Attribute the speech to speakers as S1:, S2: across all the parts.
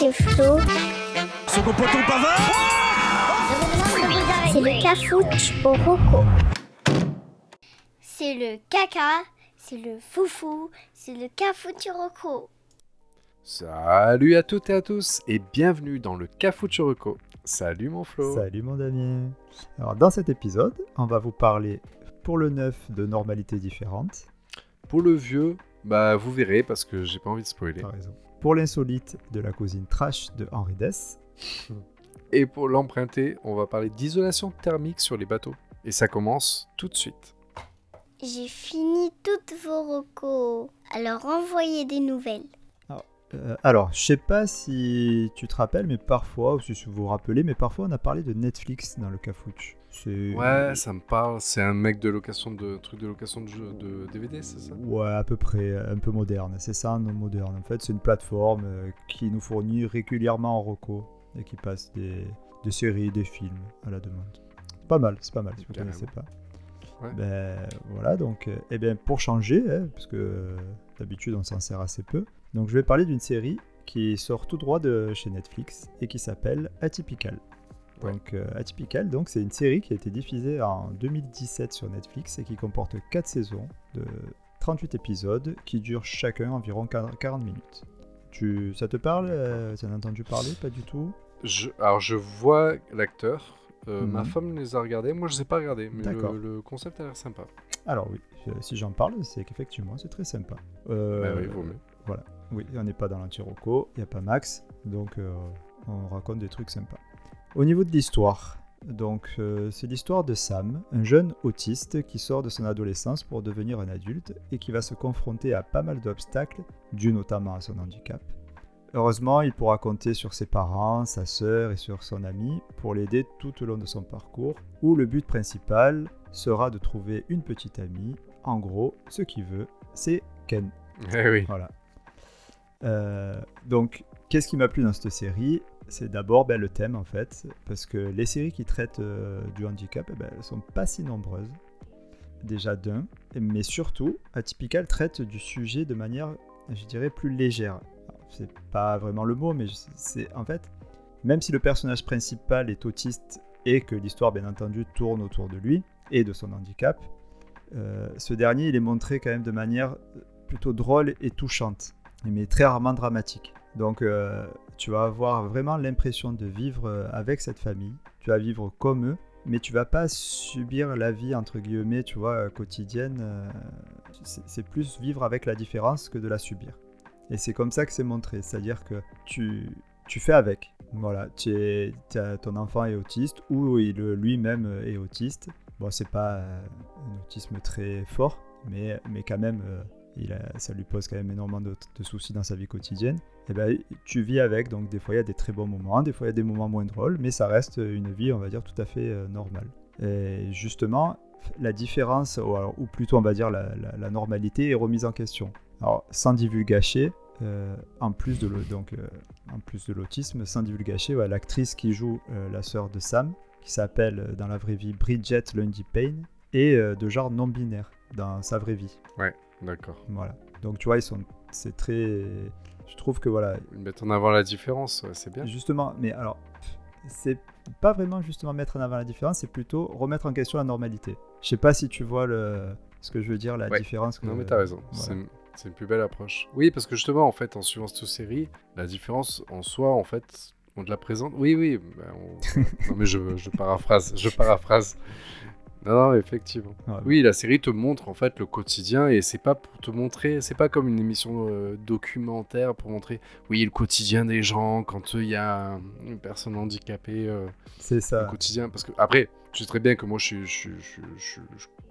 S1: c'est Flo.
S2: Second poteau Pavard
S1: C'est le cafouche au roco. C'est le caca, c'est le foufou, c'est le cafouche au roco.
S3: Salut à toutes et à tous et bienvenue dans le Cafuchuruko. Salut mon Flo.
S4: Salut mon Damien. Alors dans cet épisode, on va vous parler pour le neuf de normalités différentes.
S3: Pour le vieux, bah vous verrez parce que j'ai pas envie de spoiler.
S4: T'as raison. Pour l'insolite de la cousine trash de Henri Dess.
S3: Et pour l'emprunter, on va parler d'isolation thermique sur les bateaux. Et ça commence tout de suite.
S1: J'ai fini toutes vos recos. Alors envoyez des nouvelles.
S4: Euh, alors, je sais pas si tu te rappelles, mais parfois, ou si vous vous rappelez, mais parfois on a parlé de Netflix dans le Cafouche.
S3: Ouais, ça me parle. C'est un mec de location de truc de location de jeux de DVD, c'est ça?
S4: Ouais, à peu près, un peu moderne. C'est ça, un nom moderne. En fait, c'est une plateforme euh, qui nous fournit régulièrement en reco et qui passe des, des séries, des films à la demande. Pas mal, c'est pas mal si vous ne connaissez pas.
S3: Ouais.
S4: Ben voilà, donc, euh, eh bien, pour changer, hein, parce que euh, d'habitude on s'en sert assez peu, donc je vais parler d'une série qui sort tout droit de chez Netflix et qui s'appelle Atypical. Donc euh, Atypical, donc c'est une série qui a été diffusée en 2017 sur Netflix et qui comporte 4 saisons de 38 épisodes qui durent chacun environ 40 minutes. Tu, ça te parle euh, Tu en as entendu parler Pas du tout?
S3: Je- Alors je vois l'acteur. Euh,
S4: Mhm.
S3: Ma femme les a regardés. Moi je les ai pas regardés, mais le, le concept a l'air sympa.
S4: Alors oui, si j'en parle, c'est qu'effectivement c'est très sympa. Euh,
S3: Bah oui, vaut mieux.
S4: Voilà. Oui, on n'est pas dans l'anti-roco, il n'y a pas Max, donc on raconte des trucs sympas. Au niveau de l'histoire, donc euh, c'est l'histoire de Sam, un jeune autiste qui sort de son adolescence pour devenir un adulte et qui va se confronter à pas mal d'obstacles, dus notamment à son handicap. Heureusement, il pourra compter sur ses parents, sa sœur et sur son ami pour l'aider tout au long de son parcours, où le but principal sera de trouver une petite amie. En gros, ce qu'il veut, c'est Ken.
S3: Eh oui.
S4: Voilà. Euh, donc, qu'est-ce qui m'a plu dans cette série? C'est d'abord ben, le thème en fait, parce que les séries qui traitent euh, du handicap, eh ben, sont pas si nombreuses. Déjà d'un, mais surtout, Atypical traite du sujet de manière, je dirais, plus légère. C'est pas vraiment le mot, mais c'est en fait, même si le personnage principal est autiste et que l'histoire, bien entendu, tourne autour de lui et de son handicap, euh, ce dernier, il est montré quand même de manière plutôt drôle et touchante, mais très rarement dramatique. Donc euh, tu vas avoir vraiment l'impression de vivre euh, avec cette famille, tu vas vivre comme eux, mais tu vas pas subir la vie entre guillemets, tu vois, euh, quotidienne. euh, c'est plus vivre avec la différence que de la subir. Et c'est comme ça que c'est montré, c'est-à-dire que tu, tu fais avec. Voilà, tu es, ton enfant est autiste ou il lui-même est autiste. Bon, c'est pas un autisme très fort, mais, mais quand même, il a- ça lui pose quand même énormément de, soucis dans sa vie quotidienne. Et ben, tu vis avec, donc des fois il y a des très bons moments, des fois il y a des moments moins drôles, mais ça reste une vie, on va dire, tout à fait euh, normale. Et justement, la différence, ou, plutôt on va dire la, normalité, est remise en question. Alors, sans divulgacher, euh, en plus de l'au- donc, euh, en plus de l'autisme, sans divulgacher, ouais, l'actrice qui joue la sœur de Sam, qui s'appelle dans la vraie vie Bridget Lundy Payne, est de genre non binaire dans sa vraie vie.
S3: D'accord.
S4: Voilà. Donc tu vois, ils sont, c'est très, je trouve que voilà,
S3: Mettre en avant la différence, ouais, c'est bien.
S4: justement, mais alors, c'est pas vraiment justement mettre en avant la différence, c'est plutôt remettre en question la normalité. Je sais pas si tu vois le, ce que je veux dire, la
S3: Ouais.
S4: différence. Que,
S3: Non mais t'as raison,
S4: voilà.
S3: c'est c'est une plus belle approche. Oui, parce que justement, en fait, en suivant cette série, la différence en soi, en fait, on te la présente. Oui, oui, on- non mais je, je paraphrase, je paraphrase. Non, non, effectivement.
S4: Ouais.
S3: Oui, la série te montre en fait le quotidien et c'est pas pour te montrer, c'est pas comme une émission euh, documentaire pour montrer, oui, le quotidien des gens quand euh, il y a un- une personne handicapée. euh,
S4: C'est
S3: au
S4: ça.
S3: quotidien. Parce que, après, tu sais très bien que moi, je suis. Je, je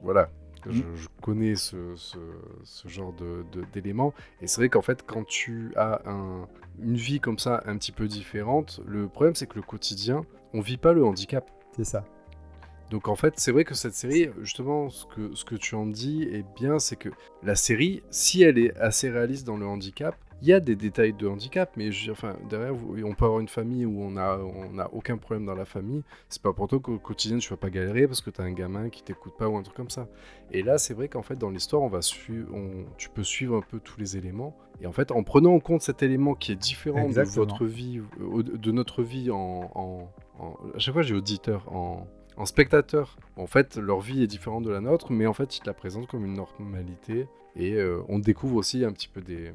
S3: voilà. Je,
S4: Mm.
S3: je connais ce, ce, ce genre de- de- d'éléments. et c'est vrai qu'en fait, quand tu as un, une vie comme ça, un petit peu différente, le problème, c'est que le quotidien, on vit pas le handicap.
S4: C'est ça.
S3: Donc en fait, c'est vrai que cette série, justement, ce que, ce que tu en dis est bien, c'est que la série, si elle est assez réaliste dans le handicap, il y a des détails de handicap, mais je, enfin, derrière, on peut avoir une famille où on a, on a aucun problème dans la famille. C'est pas pour toi qu'au quotidien, tu vas pas galérer parce que tu as un gamin qui t'écoute pas ou un truc comme ça. Et là, c'est vrai qu'en fait, dans l'histoire, on va on, tu peux suivre un peu tous les éléments. Et en fait, en prenant en compte cet élément qui est différent de votre vie, de notre vie en, en, à chaque fois, j'ai auditeur en en spectateur, en fait, leur vie est différente de la nôtre, mais en fait, ils la présentent comme une normalité. Et euh, on découvre aussi un petit peu des,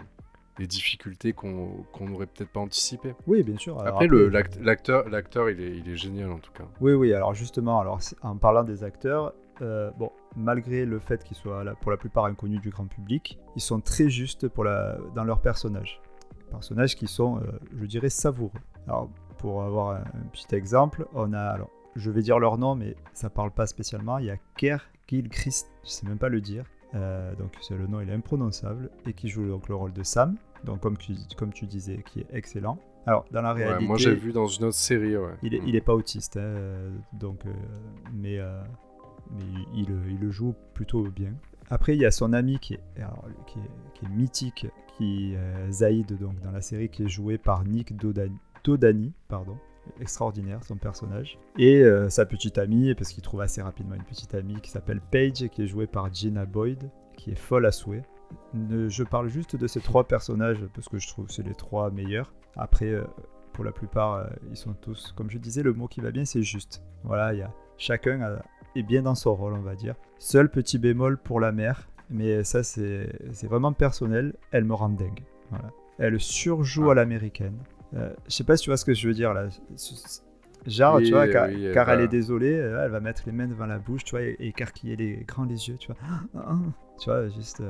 S3: difficultés qu'on n'aurait peut-être pas anticipées.
S4: Oui, bien sûr.
S3: après, l'acteur, l'acteur, il est, il est génial en tout cas.
S4: Oui, oui. Alors justement, alors en parlant des acteurs, euh, bon, malgré le fait qu'ils soient pour la plupart inconnus du grand public, ils sont très justes pour la, dans leurs personnages. Personnages qui sont, euh, je dirais, savoureux. Alors, pour avoir un, petit exemple, on a alors je vais dire leur nom, mais ça parle pas spécialement. Il y a Ker Christ, je sais même pas le dire. Euh, donc c'est le nom, il est imprononçable et qui joue donc le rôle de Sam. Donc comme tu, comme tu disais, qui est excellent. Alors dans la réalité,
S3: moi j'ai vu dans une autre série. Ouais.
S4: Il est, il est pas autiste, hein, donc euh, mais euh, mais il, il, le joue plutôt bien. Après il y a son ami qui est, qui est, qui est mythique, qui Zaïd donc dans la série qui est joué par Nick Dodani, Dodani pardon extraordinaire son personnage. Et euh, sa petite amie, parce qu'il trouve assez rapidement une petite amie qui s'appelle Paige, qui est jouée par Gina Boyd, qui est folle à souhait. Je parle juste de ces trois personnages parce que je trouve que c'est les trois meilleurs. Après, euh, pour la plupart, euh, ils sont tous, comme je disais, le mot qui va bien, c'est juste. Voilà, il y a chacun est bien dans son rôle, on va dire. Seul petit bémol pour la mère, mais ça c'est vraiment personnel. Elle me rend dingue. Voilà. Elle surjoue à l'américaine. Euh, je sais pas si tu vois ce que je veux dire là. Genre, tu vois, car, elle est désolée, euh, elle va mettre les mains devant la bouche, tu vois, et, écarquiller les grands les yeux, tu vois. Tu vois, juste.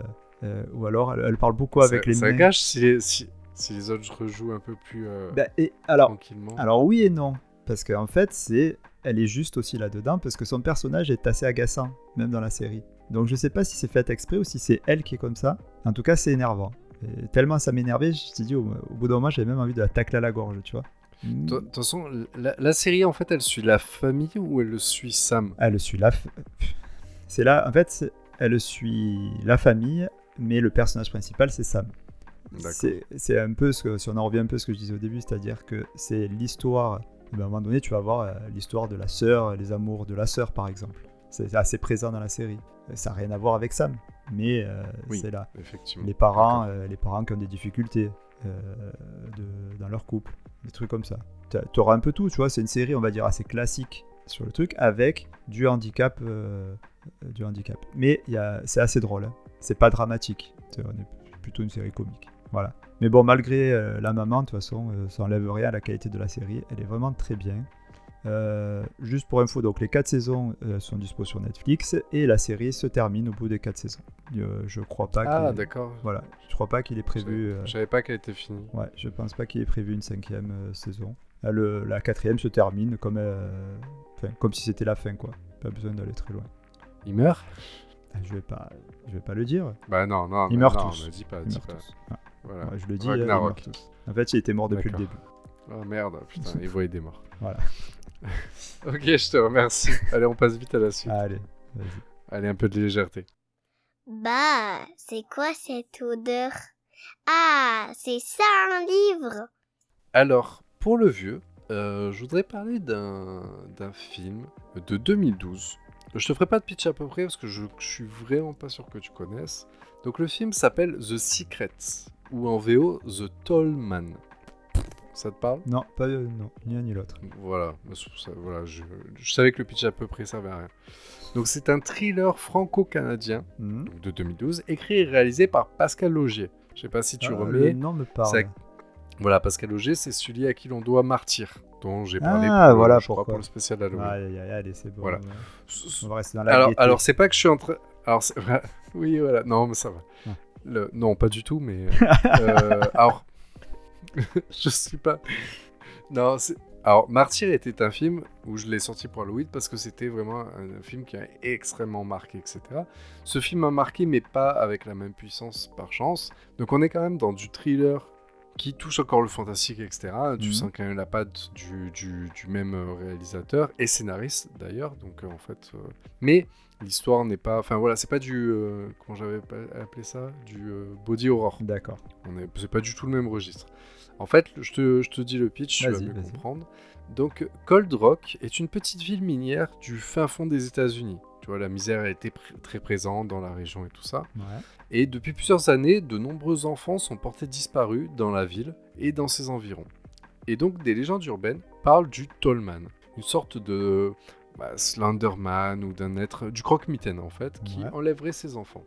S4: Euh, ou alors, elle, parle beaucoup avec les
S3: mains.
S4: Ça
S3: gâche si les, si, les, autres rejouent un peu plus
S4: bah, et, alors,
S3: tranquillement.
S4: Alors, oui et non. Parce qu'en fait, c'est, elle est juste aussi là-dedans, parce que son personnage est assez agaçant, même dans la série. Donc, je sais pas si c'est fait exprès ou si c'est elle qui est comme ça. En tout cas, c'est énervant tellement ça m'énervait, je t'ai dit, au, bout d'un moment, j'avais même envie de la tacler à la gorge, tu vois.
S3: De toute façon, la, série, en fait, elle suit la famille ou elle suit Sam?
S4: Elle suit la... C'est là, en fait, elle suit la famille, mais le personnage principal, c'est Sam. C'est un peu ce que, si on en revient un peu à ce que je disais au début, c'est-à-dire que c'est l'histoire, ben, à un moment donné, tu vas voir euh, l'histoire de la sœur, les amours de la sœur, par exemple. C'est assez présent dans la série. Ça n'a rien à voir avec Sam mais euh, c'est là. Les parents, euh, les parents qui ont des difficultés euh, de, dans leur couple, des trucs comme ça. Tu auras un peu tout, tu vois, c'est une série, on va dire, assez classique sur le truc, avec du handicap. du handicap. Mais c'est assez drôle, hein. c'est pas dramatique, c'est plutôt une série comique. Voilà. Mais bon, malgré la maman, de toute façon, ça enlève rien à la qualité de la série, elle est vraiment très bien. Euh, juste pour info, donc les 4 saisons euh, sont dispo sur Netflix et la série se termine au bout des 4 saisons. Euh, je crois pas.
S3: Ah d'accord.
S4: Voilà, je crois pas qu'il est prévu.
S3: Je savais pas qu'elle était finie.
S4: Ouais, je pense pas qu'il est prévu une cinquième saison. Le, la quatrième se termine comme, comme si c'était la fin quoi. Pas besoin d'aller très loin.
S3: Il meurt?
S4: Ah, Je vais pas, je vais pas le dire.
S3: Bah non non.
S4: Il meurt tous.
S3: Dis pas,
S4: dis pas. Ah. Voilà. je le dis. il meurt tous. En fait, il était mort depuis le début.
S3: Oh merde, putain, il voyait des morts.
S4: Voilà.
S3: ok, je te remercie. Allez, on passe vite à la suite.
S4: Allez,
S3: vas-y. Allez, un peu de légèreté.
S1: Bah, c'est quoi cette odeur? Ah, c'est ça un livre
S3: Alors, pour le vieux, euh, je voudrais parler d'un film de 2012. Je te ferai pas de pitch à peu près parce que je, je suis vraiment pas sûr que tu connaisses. Donc le film s'appelle The Secrets ou en VO The Tall Man. Ça te parle?
S4: Non, pas euh, non, ni l'un ni l'autre.
S3: Voilà, voilà je, savais que le pitch à peu près servait à rien. Donc c'est un thriller franco-canadien mhm. de 2012, écrit et réalisé par Pascal Logier. Je sais pas si tu ah, remets.
S4: Le nom me parle.
S3: Voilà, Pascal Logier, c'est celui à qui l'on doit Martyr, dont j'ai parlé
S4: ah, pour, voilà,
S3: je crois, pour le spécial Halloween.
S4: Allez, allez, c'est bon.
S3: Voilà.
S4: On va rester dans la
S3: alors, alors c'est pas que je suis en train. Alors, oui, voilà. Non, mais ça va. Ah. Le... Non, pas du tout, mais. euh, alors, je suis pas. Non, c'est. Alors, Martyr était un film où je l'ai sorti pour Halloween parce que c'était vraiment un, film qui a extrêmement marqué, etc. Ce film a marqué, mais pas avec la même puissance par chance. Donc, on est quand même dans du thriller qui touche encore le fantastique, etc. Tu
S4: Mhm.
S3: sens quand même la patte du, du- du même euh, réalisateur et scénariste d'ailleurs. Donc euh, en fait, euh, mais l'histoire n'est pas, enfin voilà, c'est pas du, euh, comment j'avais appelé ça, du body horror.
S4: D'accord.
S3: C'est pas du tout le même registre. En fait, je te, je te dis le pitch, tu vas mieux comprendre. Donc, Cold Rock est une petite ville minière du fin fond des États-Unis. Tu vois, la misère a été pr- très présente dans la région et tout ça.
S4: Ouais.
S3: Et depuis plusieurs années, de nombreux enfants sont portés disparus dans la ville et dans ses environs. Et donc, des légendes urbaines parlent du Tollman, une sorte de bah, Slenderman ou d'un être, du croque-mitaine en fait, qui
S4: Ouais.
S3: enlèverait ses enfants.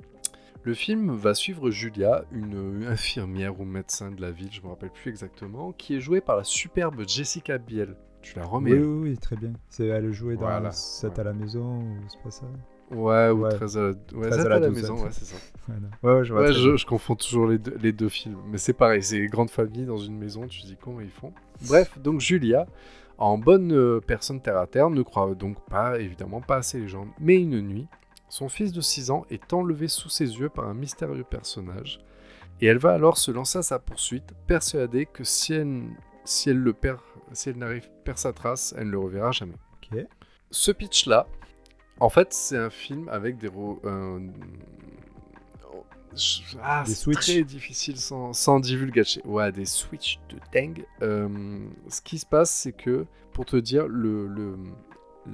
S3: Le film va suivre Julia, une infirmière ou médecin de la ville, je me rappelle plus exactement, qui est jouée par la superbe Jessica Biel. Tu la remets
S4: Oui, oui, oui, très bien. C'est elle jouer dans
S3: Voilà,
S4: 7
S3: ouais.
S4: à la maison ou c'est pas ça
S3: Ouais, ou
S4: Ouais.
S3: 13 à la, ouais,
S4: 13
S3: sept
S4: à la
S3: à la
S4: douzaine.
S3: maison, ouais, c'est ça.
S4: Voilà. Ouais, ouais, je vois.
S3: Je, confonds toujours les deux, les deux films. Mais c'est pareil, c'est grande famille dans une maison, tu te dis comment ils font. Bref, donc Julia, en bonne euh, personne terre à terre, ne croit donc pas, évidemment, pas à ces légendes. Mais une nuit, son fils de 6 ans est enlevé sous ses yeux par un mystérieux personnage. Et elle va alors se lancer à sa poursuite, persuadée que si elle, si elle le perd, si elle n'arrive perd sa trace, elle ne le reverra jamais.
S4: Ok.
S3: Ce pitch-là, en fait, c'est un film avec des... ro- Je- Ah,
S4: Des
S3: c'est très difficile sans, sans divulgacher. Ouais, des switches de dingue. Euh, ce qui se passe, c'est que, pour te dire, le, le,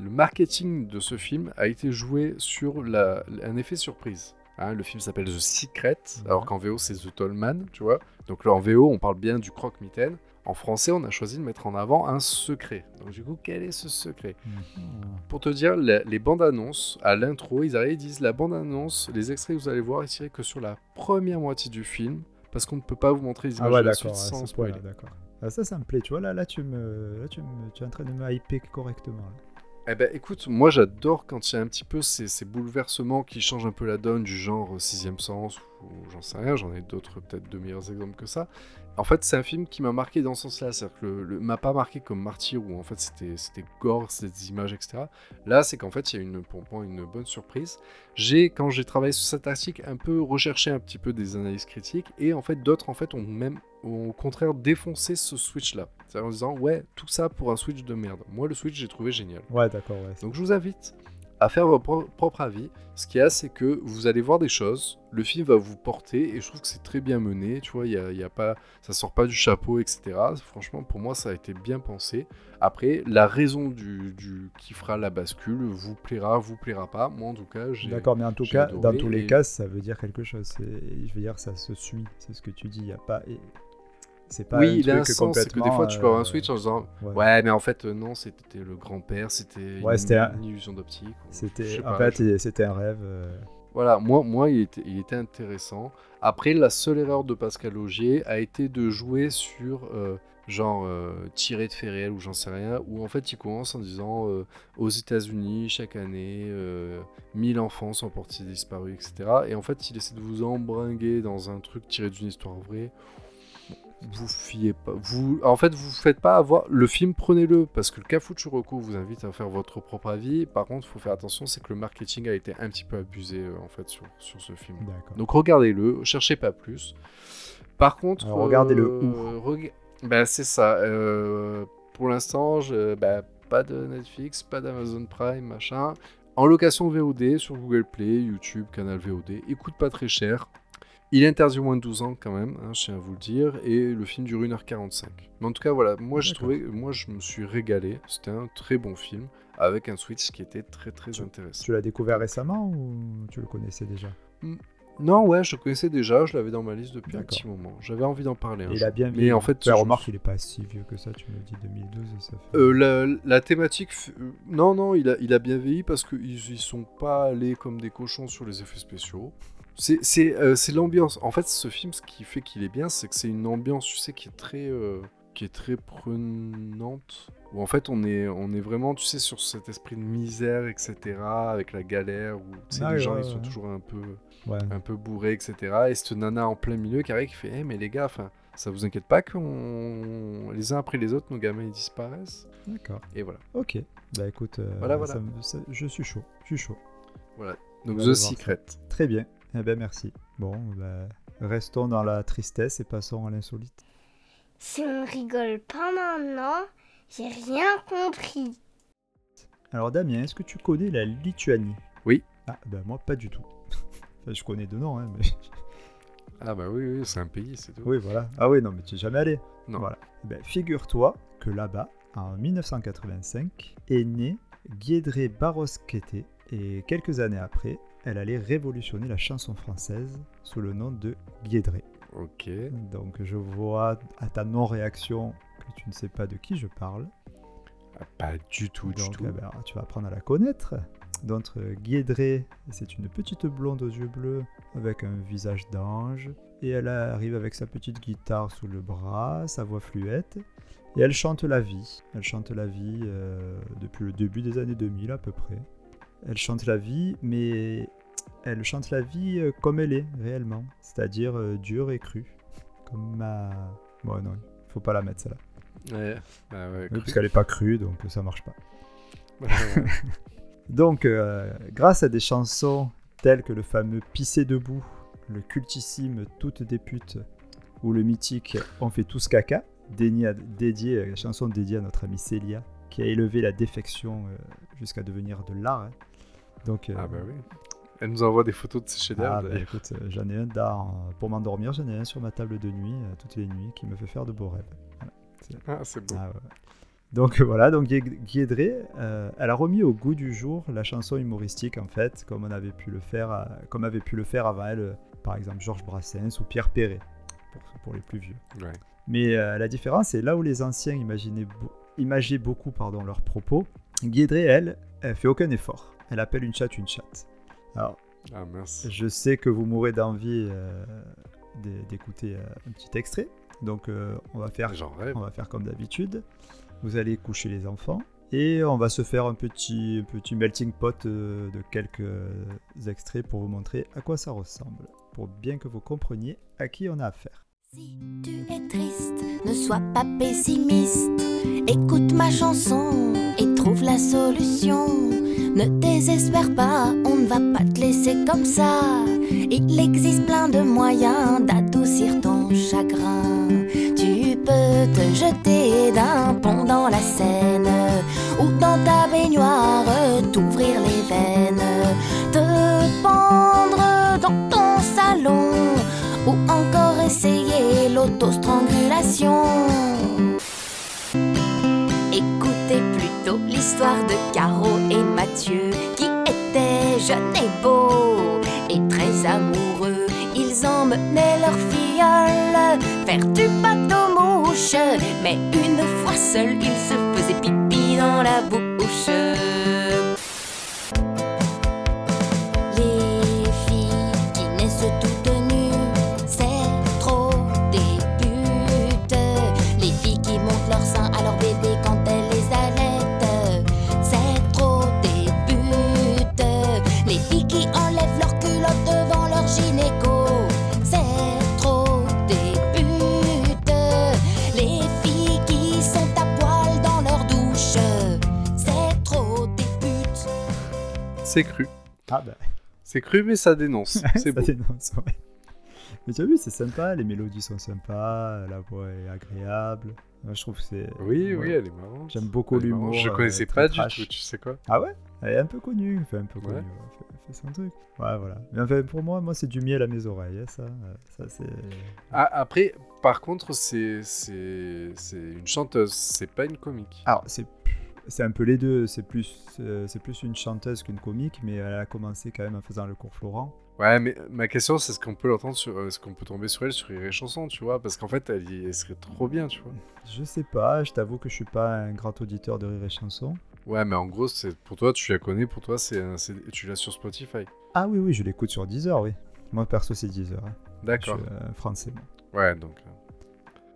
S3: le marketing de ce film a été joué sur la, un effet surprise. Hein, le film s'appelle The Secret,
S4: Ouais.
S3: alors qu'en VO c'est The Tollman, tu vois. Donc là en VO on parle bien du croque-mitaine. En français on a choisi de mettre en avant un secret. Donc du coup quel est ce secret?
S4: Mhm.
S3: pour te dire, la- les bandes annonces, à l'intro, ils arrivent, ils disent la bande annonce, les extraits que vous allez voir, ils tirent que sur la première moitié du film, parce qu'on ne peut pas vous montrer les
S4: Ah
S3: images
S4: ouais,
S3: de la suite sans spoiler.
S4: d'accord. Ah, ça, ça me plaît. Tu vois, là, là, tu me, là, tu me, tu es en train de me hyper correctement. là.
S3: Eh ben écoute, moi j'adore quand il y a un petit peu ces, bouleversements qui changent un peu la donne du genre euh, Sixième Sens ou j'en sais rien, j'en ai d'autres peut-être de meilleurs exemples que ça. En fait c'est un film qui m'a marqué dans ce sens-là, c'est-à-dire que le, le- m'a pas marqué comme Martyr où en fait c'était c'était gore, c'était des images etc. Là c'est qu'en fait il y a une, pour moi une bonne surprise. J'ai quand j'ai travaillé sur cet article un peu recherché un petit peu des analyses critiques et en fait d'autres en fait ont même ont au contraire défoncé ce switch-là, c'est-à-dire en disant ouais tout ça pour un switch de merde. Moi le switch j'ai trouvé génial.
S4: Ouais, d'accord. Ouais.
S3: Donc je vous invite à faire votre pro- propre avis. Ce qu'il y a, c'est que vous allez voir des choses, le film va vous porter, et je trouve que c'est très bien mené, tu vois, il y a, y a pas, ça sort pas du chapeau, etc. Franchement, pour moi, ça a été bien pensé. Après, la raison du, du- qui fera la bascule vous plaira, vous plaira pas. Moi, en tout cas, j'ai...
S4: D'accord, mais en tout cas,
S3: adoré
S4: dans tous les
S3: et-
S4: cas, ça veut dire quelque chose. Je veux dire, ça se suit. C'est ce que tu dis. Il y a pas. C'est pas
S3: Oui, il a un sens, c'est que des fois, tu peux avoir un
S4: euh,
S3: switch en disant
S4: ouais.
S3: Ouais, mais en fait, euh, non, c'était le grand-père, c'était
S4: Ouais,
S3: une,
S4: c'était un-
S3: une illusion d'optique.
S4: C'était, en
S3: pas,
S4: fait, c'était un rêve. euh,
S3: Voilà, moi, moi il, était, il était intéressant. Après, la seule erreur de Pascal Augier a été de jouer sur, euh, genre, euh, tiré de fait réel ou j'en sais rien, où en fait il commence en disant euh, aux États-Unis, chaque année, euh, 1000 enfants sont portés disparus, etc. Et en fait, il essaie de vous embringuer dans un truc tiré d'une histoire vraie. Vous fiez pas. Vous, en fait, vous faites pas avoir. Le film, prenez-le, parce que le Cafu Churoko vous invite à faire votre propre avis. Par contre, il faut faire attention, c'est que le marketing a été un petit peu abusé, euh, en fait, sur, sur ce film. Donc regardez-le, cherchez pas plus. Par contre,
S4: regardez-le
S3: euh, rega- bah, c'est ça. euh, pour l'instant, je... bah, pas de Netflix, pas d'Amazon Prime, machin. En location VOD sur Google Play, YouTube, canal VOD. Il coûte pas très cher. Il est interdit au moins de 12 ans quand même, hein, je tiens à vous le dire, et le film dure 1h45. Mais en tout cas, voilà, moi j'ai trouvé, moi je me suis régalé. C'était un très bon film avec un switch qui était très très intéressant.
S4: Tu l'as découvert récemment ou tu le connaissais déjà?
S3: Non, ouais, je le connaissais déjà, je l'avais dans ma liste depuis un petit moment. J'avais envie d'en parler.
S4: Et Il a bien
S3: Mais en fait, je-
S4: remarqué, il est pas si vieux que ça. Tu me dis 2012, ça fait.
S3: Euh, la, la thématique, euh, non, non, il a, il a bien vieilli parce qu'ils ils sont pas allés comme des cochons sur les effets spéciaux. C'est euh, l'ambiance. En fait, ce film, ce qui fait qu'il est bien, c'est que c'est une ambiance, tu sais, qui est très, euh, qui est très prenante. Où en fait, on est, on est vraiment, tu sais, sur cet esprit de misère, etc., avec la galère, où tu sais,
S4: Ah
S3: les
S4: ouais,
S3: gens,
S4: ouais,
S3: ils sont
S4: ouais.
S3: toujours un peu, un peu bourrés, etc. Et cette nana en plein milieu qui arrive, qui fait, Eh, mais les gars, enfin, ça vous inquiète pas qu'on, les uns après les autres, nos gamins ils disparaissent?
S4: D'accord.
S3: Et voilà.
S4: Ok. Bah écoute, euh,
S3: Voilà, voilà.
S4: ça me- ça- je suis chaud. Je suis chaud.
S3: Donc
S4: On va
S3: The Secret.
S4: Très bien. Eh ben merci. Bon, bah, restons dans la tristesse et passons à l'insolite.
S1: Si on rigole pas maintenant, j'ai rien compris.
S4: Alors Damien, est-ce que tu connais la Lituanie?
S3: Oui.
S4: Ah ben moi pas du tout. enfin, je connais deux noms, hein, mais...
S3: Ah bah oui, oui c'est un pays, c'est tout.
S4: oui voilà. Ah oui non mais tu es jamais allé.
S3: Non.
S4: Voilà. Eh Ben, Figure-toi que là-bas, en 1985, est né Guédré Barosquete et quelques années après, elle allait révolutionner la chanson française sous le nom de Guédré.
S3: Ok.
S4: Donc je vois à ta non-réaction que tu ne sais pas de qui je parle.
S3: Ah, pas du tout, du
S4: Donc
S3: tout.
S4: eh ben, tu vas apprendre à la connaître. Donc euh, Guédré, c'est une petite blonde aux yeux bleus avec un visage d'ange. Et elle arrive avec sa petite guitare sous le bras, sa voix fluette. Et elle chante la vie. Elle chante la vie euh, depuis le début des années 2000 à peu près. Elle chante la vie, mais elle chante la vie euh, comme elle est réellement. C'est-à-dire euh, dure et crue. Comme ma... Bon non, il faut pas la mettre celle-là.
S3: Ouais. Ah ouais,
S4: Oui, parce qu'elle est pas crue, donc ça marche pas.
S3: Ouais.
S4: Donc, euh, grâce à des chansons telles que le fameux Pisser debout, le cultissime Toutes des putes ou le mythique On fait tous caca, dédié, à- dédié, euh, chanson dédiée à notre amie Célia, qui a élevé la défection euh, jusqu'à devenir de l'art. hein. Donc, euh,
S3: ah bah oui. Elle nous envoie des photos de ses chefs-d'œuvre.
S4: ah, bah,
S3: d'ailleurs.
S4: écoute, euh, j'en ai un dans- pour m'endormir, j'en ai un sur ma table de nuit euh, toutes les nuits qui me fait faire de beaux rêves.
S3: Ah, c'est beau.
S4: Ah ouais. Donc euh, voilà, donc Gué- Guédré, euh, elle a remis au goût du jour la chanson humoristique en fait, comme on avait pu le faire, euh, comme avait pu le faire avant elle, euh, par exemple Georges Brassens ou Pierre Perret, pour, pour les plus vieux.
S3: Ouais.
S4: Mais euh, la différence, c'est là où les anciens imaginaient, imageaient beaucoup pardon, leurs propos, Guédré, elle, elle fait aucun effort. Elle appelle une chatte une chatte. Alors,
S3: Ah mince.
S4: je sais que vous mourrez d'envie euh, d'é- d'écouter euh, un petit extrait, donc euh, on va faire on va faire comme d'habitude. Vous allez coucher les enfants et on va se faire un petit, petit melting pot euh, de quelques extraits pour vous montrer à quoi ça ressemble, pour bien que vous compreniez à qui on a affaire.
S5: Si tu es triste, ne sois pas pessimiste. Écoute ma chanson et trouve la solution. Ne désespère pas, on ne va pas te laisser comme ça. Il existe plein de moyens d'adoucir ton chagrin. Tu peux te jeter d'un pont dans la Seine ou dans ta baignoire t'ouvrir les veines, te pendre dans ton salon ou encore essayer l'autostrangulation. L'histoire de Caro et Mathieu qui étaient jeunes et beaux et très amoureux. Ils emmenaient leur filleule faire du bateau mouche, mais une fois seul, ils se faisaient pipi dans la bouche. C'est
S3: cru, mais ça dénonce. C'est beau.
S4: dénonce, ouais. Mais tu as vu, c'est sympa, les mélodies sont sympas, la voix est agréable. Moi, je trouve que c'est.
S3: Oui,
S4: ouais.
S3: oui, elle est marrante.
S4: J'aime beaucoup
S3: Elle
S4: l'humour.
S3: Je
S4: euh,
S3: connaissais
S4: très
S3: pas du tout, tu sais quoi
S4: Ah ouais? Elle est un peu connue, enfin un peu connue, ouais, fait, fait son truc. Ouais, voilà. Mais enfin, pour moi, moi c'est du miel à mes oreilles, hein, ça. euh, ça c'est...
S3: Ah, Après, par contre, c'est c'est c'est une chanteuse, c'est pas une comique.
S4: Alors, c'est, c'est un peu les deux. C'est plus, euh, c'est plus une chanteuse qu'une comique, mais elle a commencé quand même en faisant le cours Florent.
S3: Ouais, mais ma question, c'est est-ce qu'on peut l'entendre sur. euh, Est-ce qu'on peut tomber sur elle sur Rire et Chanson, tu vois Parce qu'en fait, elle, y- elle serait trop bien, tu vois.
S4: Je sais pas, je t'avoue que je suis pas un grand auditeur de Rire et Chanson.
S3: Ouais, mais en gros, c'est pour toi, tu la connais, pour toi, c'est tu l'as sur Spotify.
S4: Ah oui, oui, je l'écoute sur Deezer, oui. Moi, perso, c'est Deezer. hein.
S3: D'accord.
S4: Je suis euh, français, moi.
S3: Ouais, donc. euh,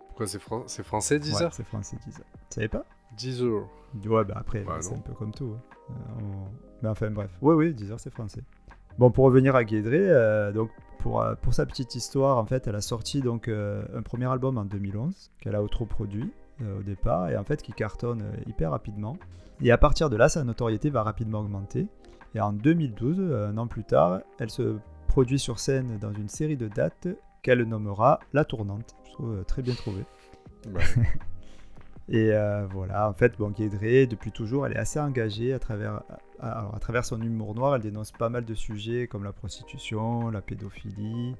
S3: Pourquoi c'est fran- c'est français,
S4: Ouais,
S3: Deezer
S4: c'est français, Deezer. Tu savais pas?
S3: Deezer.
S4: Ouais, bah après,
S3: Bah,
S4: c'est un peu comme tout. hein. Euh, on- Mais enfin, bref. Oui, oui, Deezer, c'est français. Bon, pour revenir à Guédré, euh, donc pour, euh, pour sa petite histoire, en fait, elle a sorti donc euh, un premier album en 2011 qu'elle a autoproduit au départ et en fait qui cartonne hyper rapidement. Et à partir de là, sa notoriété va rapidement augmenter. Et en 2012, euh, un an plus tard, elle se produit sur scène dans une série de dates qu'elle nommera La Tournante. Je trouve très bien trouvé.
S3: Bah,
S4: Et euh, voilà, en fait, bon, Guédré, depuis toujours, elle est assez engagée à travers, alors, à travers son humour noir. Elle dénonce pas mal de sujets comme la prostitution, la pédophilie.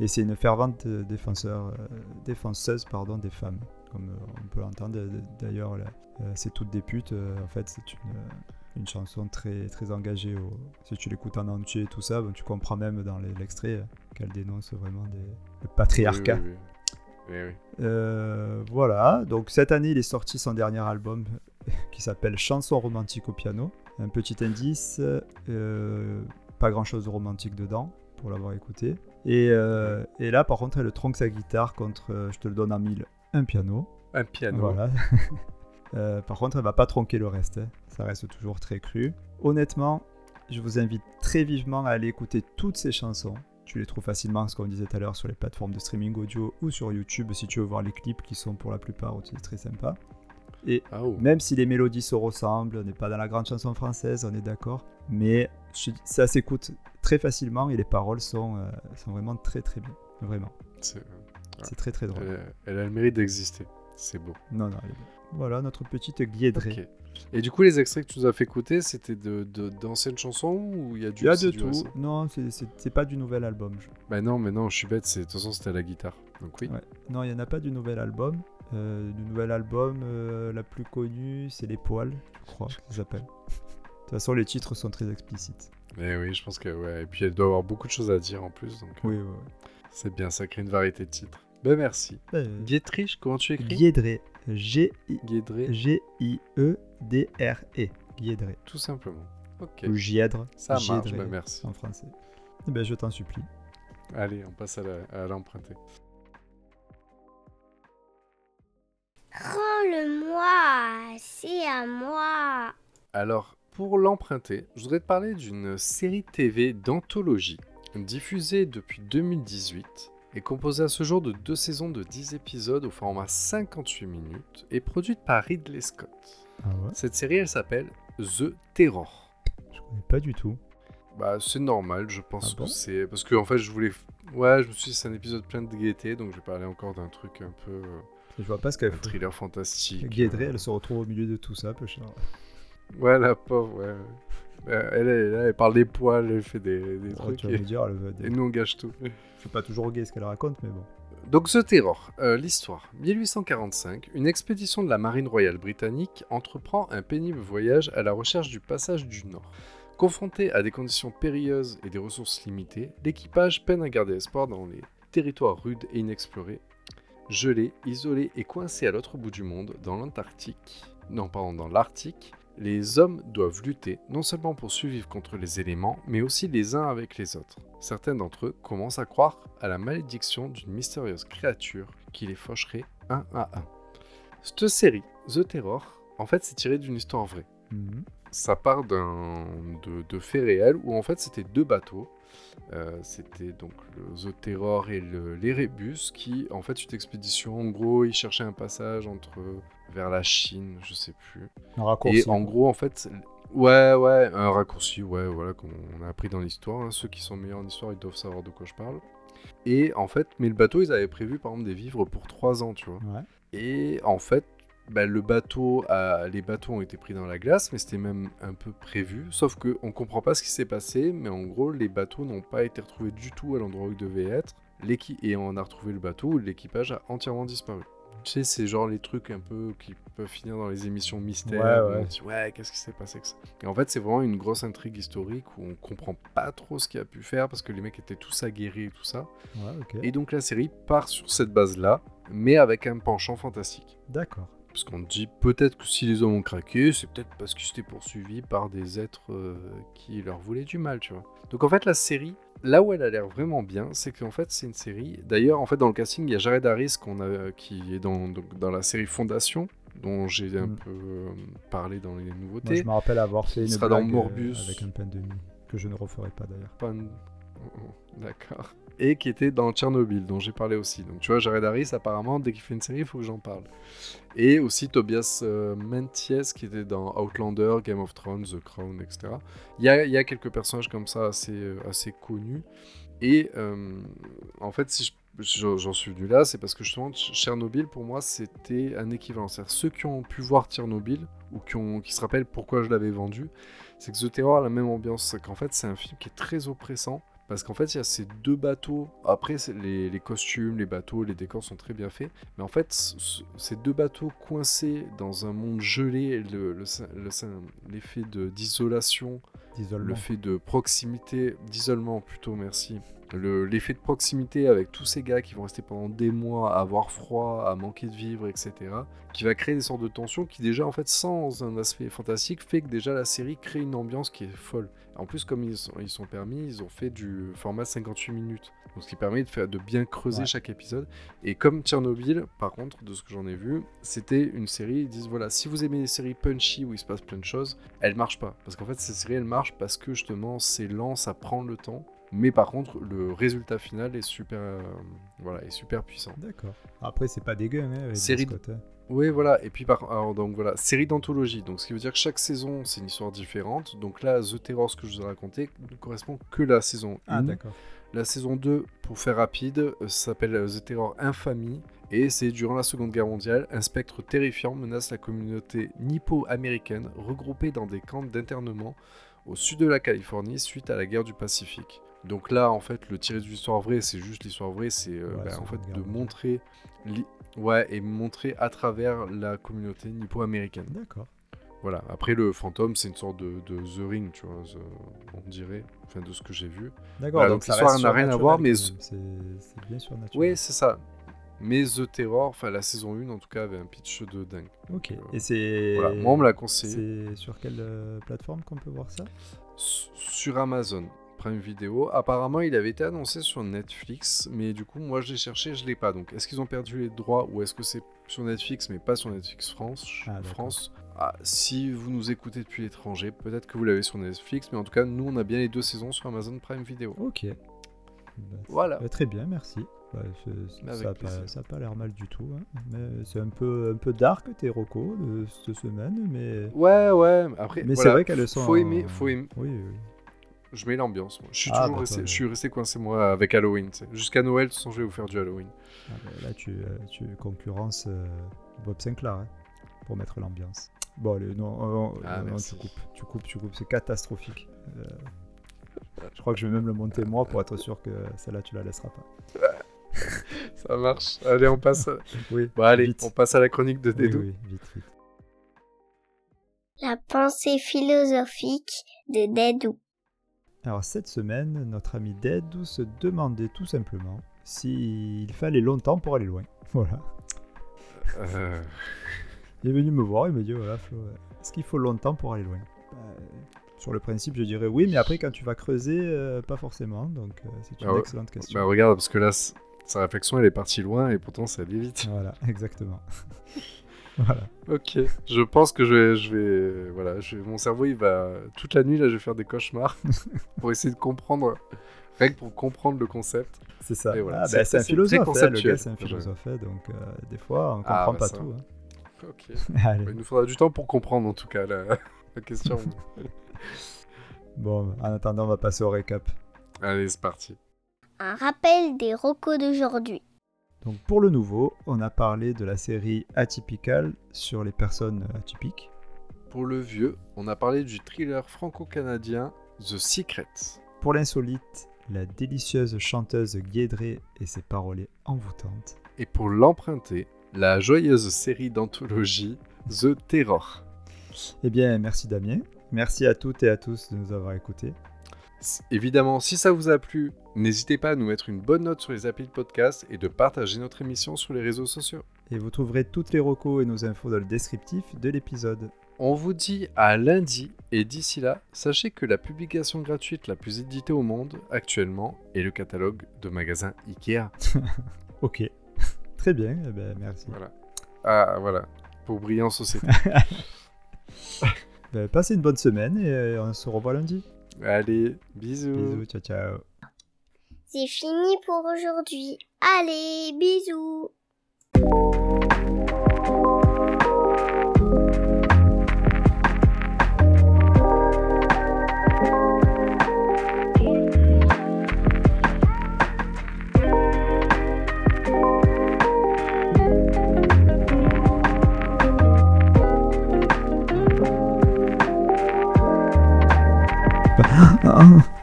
S4: Et c'est une fervente euh, défenseur, euh, défenseuse pardon, des femmes. Comme on peut l'entendre d'ailleurs, C'est toutes des putes. en fait, c'est une, chanson très, très engagée. Si tu l'écoutes en entier et tout ça, bon, tu comprends même dans l'extrait qu'elle dénonce vraiment des, le patriarcat.
S3: Oui, oui.
S4: Euh, voilà, donc cette année il est sorti son dernier album qui s'appelle Chanson romantique au piano. Un petit indice, euh, pas grand chose de romantique dedans pour l'avoir écouté. Et, euh, et là par contre elle tronque sa guitare contre, je te le donne en mille, un piano.
S3: Un piano.
S4: Voilà. Par contre elle va pas tronquer le reste, hein. ça reste toujours très cru. Honnêtement, je vous invite très vivement à aller écouter toutes ces chansons. Tu les trouves facilement, ce qu'on disait tout à l'heure, sur les plateformes de streaming audio ou sur YouTube si tu veux voir les clips qui sont pour la plupart aussi très sympas. Et
S3: Ah, oh.
S4: même si les mélodies se ressemblent, on n'est pas dans la grande chanson française, on est d'accord, mais ça s'écoute très facilement et les paroles sont, euh, sont vraiment très très bien. Vraiment,
S3: C'est-
S4: c'est très très drôle.
S3: Elle, elle a le mérite d'exister. C'est beau.
S4: Non, non, elle est. Voilà notre petite guédrée.
S3: Et du coup, les extraits que tu nous as fait écouter, c'était de, de- d'anciennes chansons ou il y a du
S4: Il y a de tout.
S3: récent
S4: Non, c'est- pas du nouvel album. je-
S3: Bah non, mais non, je suis bête. c'est- De toute façon, c'était à la guitare. Donc oui.
S4: Ouais. Non, il n'y en a pas du nouvel album. Euh, du nouvel album, euh, la plus connue, c'est Les Poils, je crois, ça s'appelle. De toute façon, les titres sont très explicites.
S3: Mais oui, je pense que ouais. Et puis elle doit avoir beaucoup de choses à dire en plus. Donc euh,
S4: Oui,
S3: c'est bien, ça crée une variété de titres. Ben merci.
S4: Euh,
S3: Dietrich, comment tu écris?
S4: Guédré. G-I-
S3: Guédré,
S4: G-I-E-D-R-E. Guédré.
S3: tout simplement. Ok.
S4: Ou Gièdre.
S3: Ça marche,
S4: Gièdré
S3: ben merci.
S4: En français. Eh ben, je t'en supplie.
S3: Allez, on passe à l'emprunter.
S1: Rends-le-moi, c'est à moi.
S3: Alors, pour l'emprunter, je voudrais te parler d'une série TV d'anthologie diffusée depuis 2018 et composée à ce jour de deux saisons de 10 épisodes au format 58 minutes et produite par Ridley Scott.
S4: Ah ouais
S3: Cette série, elle s'appelle The Terror.
S4: Je connais pas du tout.
S3: Bah, c'est normal, je pense
S4: Ah bon?
S3: que c'est. Parce que, en fait, je voulais. Ouais, je me suis dit, c'est un épisode plein de gaieté, donc je vais parler encore d'un truc un peu. euh,
S4: Je vois pas ce qu'elle
S3: un
S4: fout.
S3: thriller fantastique.
S4: Guédré,
S3: euh.
S4: elle se retrouve au milieu de tout ça, peu cher.
S3: Ouais, la pauvre, ouais. Euh, Elle, elle, est là, elle parle des poils, elle fait des, des
S4: Oh,
S3: trucs.
S4: tu vas
S3: et,
S4: me dire, elle veut des-
S3: et nous, on gâche tout.
S4: C'est pas toujours gay ce qu'elle raconte, mais bon.
S3: Donc, The Terror, euh, l'histoire. 1845, une expédition de la marine royale britannique entreprend un pénible voyage à la recherche du passage du Nord. Confronté à des conditions périlleuses et des ressources limitées, l'équipage peine à garder espoir dans les territoires rudes et inexplorés, gelés, isolés et coincés à l'autre bout du monde, dans l'Antarctique. Non, pardon, dans l'Arctique. Les hommes doivent lutter non seulement pour survivre contre les éléments, mais aussi les uns avec les autres. Certains d'entre eux commencent à croire à la malédiction d'une mystérieuse créature qui les faucherait un à un. Cette série, The Terror, en fait, c'est tiré d'une histoire vraie.
S4: Mhm.
S3: Ça part d'un de, de faits réels où en fait c'était deux bateaux. Euh, c'était donc le The Terror et le l'Erebus qui, en fait, une expédition. En gros, ils cherchaient un passage entre vers la Chine, je sais plus.
S4: Un raccourci.
S3: Et en gros, en fait, ouais, ouais, un raccourci, ouais, voilà, comme on a appris dans l'histoire. hein. Ceux qui sont meilleurs en histoire, ils doivent savoir de quoi je parle. Et en fait, mais le bateau, ils avaient prévu par exemple des vivres pour 3 ans, tu vois.
S4: Ouais.
S3: Et en fait, bah, le bateau, a- les bateaux ont été pris dans la glace, mais c'était même un peu prévu. Sauf que on comprend pas ce qui s'est passé, mais en gros, les bateaux n'ont pas été retrouvés du tout à l'endroit où ils devaient être. Et on a retrouvé le bateau où l'équipage a entièrement disparu. Tu sais, c'est genre les trucs un peu qui peuvent finir dans les émissions mystères.
S4: Ouais, ouais.
S3: dit, ouais, qu'est-ce qui s'est passé avec ça? Et en fait, c'est vraiment une grosse intrigue historique où on comprend pas trop ce qu'il a pu faire parce que les mecs étaient tous aguerris et tout ça.
S4: Ouais.
S3: Et donc la série part sur cette base-là, mais avec un penchant fantastique.
S4: D'accord.
S3: Parce qu'on dit peut-être que si les hommes ont craqué, c'est peut-être parce qu'ils étaient poursuivis par des êtres euh, qui leur voulaient du mal, tu vois. Donc en fait, la série, là où elle a l'air vraiment bien, c'est qu'en fait, c'est une série. D'ailleurs, en fait, dans le casting, il y a Jared Harris qu'on a, qui est dans, dans la série Fondation, dont j'ai un
S4: Mm.
S3: peu euh, parlé dans les
S4: Moi,
S3: nouveautés.
S4: je me rappelle avoir fait une
S3: sera dans
S4: blague, euh,
S3: Morbius.
S4: avec un pain de mie, que je ne referai pas d'ailleurs.
S3: Pas un- Oh, oh, D'accord. Et qui était dans Tchernobyl, dont j'ai parlé aussi. Donc tu vois, Jared Harris, apparemment, dès qu'il fait une série, il faut que j'en parle. Et aussi Tobias euh, Menzies, qui était dans Outlander, Game of Thrones, The Crown, etc. Il y a, y a quelques personnages comme ça assez, euh, assez connus. Et euh, en fait, si je j'en suis venu là, c'est parce que justement, Ch- Tchernobyl, pour moi, c'était un équivalent. C'est-à-dire ceux qui ont pu voir Tchernobyl, ou qui, se rappellent pourquoi je l'avais vendu, c'est que The Terror a la même ambiance. Qu'en fait, c'est un film qui est très oppressant. Parce qu'en fait, il y a ces deux bateaux. Après, les, les costumes, les bateaux, les décors sont très bien faits. Mais en fait, ces deux bateaux coincés dans un monde gelé, le- le- le- l'effet de- d'isolation, le fait de proximité, d'isolement plutôt, merci. Le- L'effet de proximité avec tous ces gars qui vont rester pendant des mois à avoir froid, à manquer de vivre, etc. Qui va créer des sortes de tensions qui déjà, en fait, sans un aspect fantastique, fait que déjà la série crée une ambiance qui est folle. En plus, comme ils sont, ils sont permis, ils ont fait du format 58 minutes. Donc, ce qui permet de, faire, de bien creuser
S4: Ouais.
S3: chaque épisode. Et comme Tchernobyl, par contre, de ce que j'en ai vu, c'était une série, ils disent voilà, si vous aimez les séries punchy où il se passe plein de choses, elle marche pas. Parce qu'en fait, cette série, elle marche parce que justement, c'est lent, ça prend le temps. Mais par contre, le résultat final est super, euh, voilà, est super puissant.
S4: D'accord. Après, c'est pas dégueu, hein, avec
S3: Série
S4: Scott, hein.
S3: Oui, voilà. Et puis, par... alors, donc voilà, série d'anthologie. Donc, ce qui veut dire que chaque saison, c'est une histoire différente. Donc là, The Terror, ce que je vous ai raconté, ne correspond que la saison 1.
S4: Ah, d'accord.
S3: La saison 2, pour faire rapide, euh, s'appelle euh, The Terror Infamie. Et c'est durant la Seconde Guerre mondiale, un spectre terrifiant menace la communauté nippo-américaine regroupée dans des camps d'internement au sud de la Californie suite à la guerre du Pacifique. Donc là, en fait, le tiré de l'histoire vraie, c'est juste l'histoire vraie, c'est euh,
S4: Ouais,
S3: bah, en fait de montrer, li- ouais, et montrer à travers la communauté nippo-américaine.
S4: D'accord.
S3: Voilà. Après, le fantôme, c'est une sorte de, de The Ring, tu vois, The- on dirait, enfin de ce que j'ai vu.
S4: D'accord.
S3: Voilà,
S4: donc
S3: donc l'histoire n'a rien à voir, mais
S4: c'est bien surnaturel.
S3: Oui, c'est ça. Mais The Terror, enfin la saison 1 en tout cas, avait un pitch de dingue.
S4: Ok.
S3: Euh,
S4: Et c'est.
S3: Voilà, moi on me l'a conseillé
S4: C'est sur quelle euh, plateforme qu'on peut voir ça?
S3: S- sur Amazon Prime Video. Apparemment, il avait été annoncé sur Netflix, mais du coup, moi je l'ai cherché, je l'ai pas. Donc, est-ce qu'ils ont perdu les droits ou est-ce que c'est sur Netflix mais pas sur Netflix France
S4: Ah.
S3: France? Ah, Si vous nous écoutez depuis l'étranger, peut-être que vous l'avez sur Netflix, mais en tout cas, nous on a bien les deux saisons sur Amazon Prime Video.
S4: Ok. Bah,
S3: Voilà.
S4: bah, très bien, merci. Bah, ça n'a pas, l'air mal du tout. hein. Mais c'est un peu, un peu dark tes recos de cette semaine, mais.
S3: Ouais, ouais. Après,
S4: Mais c'est vrai qu'elles sont.
S3: Faut aimer, faut aimer.
S4: Oui, oui.
S3: Je mets l'ambiance. moi. Je suis
S4: Ah,
S3: toujours
S4: bah,
S3: resté,
S4: toi,
S3: je suis resté coincé moi avec Halloween. Jusqu'à Noël, de toute façon, je vais vous faire du Halloween.
S4: Ah, bah, là, tu, euh, tu concurrences euh, Bob Sinclair hein, pour mettre l'ambiance. Bon, allez, non, non,
S3: Ah,
S4: non, tu coupes, tu coupes, tu coupes, c'est catastrophique. Euh, je crois que je vais même le monter moi pour être sûr que celle-là, tu la laisseras pas.
S3: Ça marche. Allez, on passe. à-
S4: Oui,
S3: Bon, allez,
S4: vite.
S3: on passe à la chronique de
S4: Oui,
S3: Dédou.
S4: oui, vite, vite.
S1: La pensée philosophique de Dédou.
S4: Alors cette semaine, notre ami Dedou se demandait tout simplement s'il fallait longtemps pour aller loin. Voilà.
S3: Euh,
S4: Il est venu me voir, il me dit voilà Flo, est-ce qu'il faut longtemps pour aller loin? Bah, Sur le principe, je dirais oui, mais après quand tu vas creuser, euh, pas forcément. Donc euh, c'est une
S3: Ah ouais.
S4: excellente question.
S3: bah, regarde, parce que là, sa réflexion, elle est partie loin et pourtant, ça allait vite.
S4: Voilà, exactement. Voilà.
S3: Ok. Je pense que je vais, je vais, voilà, je vais- mon cerveau, il va toute la nuit là, je vais faire des cauchemars pour essayer de comprendre, rien que pour comprendre le concept.
S4: C'est ça.
S3: Et voilà.
S4: Ah,
S3: C'est-
S4: bah, c'est un philosophe, hein, le gars c'est un philosophe, hein, donc euh, des fois on
S3: Ah,
S4: comprend
S3: bah,
S4: pas
S3: ça.
S4: tout.
S3: Ok.
S4: hein. Allez.
S3: Il nous faudra du temps pour comprendre en tout cas la, la question.
S4: Bon, en attendant, on va passer au récap.
S3: Allez, c'est parti.
S1: Un rappel des recos d'aujourd'hui.
S4: Donc pour le nouveau, on a parlé de la série Atypical sur les personnes atypiques.
S3: Pour le vieux, on a parlé du thriller franco-canadien The Secret.
S4: Pour l'insolite, la délicieuse chanteuse Guédré et ses paroles envoûtantes.
S3: Et pour l'emprunter, la joyeuse série d'anthologie The Terror.
S4: Eh bien, merci Damien. Merci à toutes et à tous de nous avoir écoutés.
S3: Évidemment, si ça vous a plu, n'hésitez pas à nous mettre une bonne note sur les applis de podcast et de partager notre émission sur les réseaux sociaux.
S4: Et vous trouverez toutes les recos et nos infos dans le descriptif de l'épisode.
S3: On vous dit à lundi et d'ici là, sachez que la publication gratuite la plus éditée au monde actuellement est le catalogue de magasins Ikea.
S4: Ok. Très bien, eh ben, merci.
S3: Voilà. Ah voilà, pour briller en société.
S4: Ben, passez une bonne semaine et euh, on se revoit lundi.
S3: Allez, bisous.
S4: Bisous, ciao ciao.
S1: C'est fini pour aujourd'hui. Allez, bisous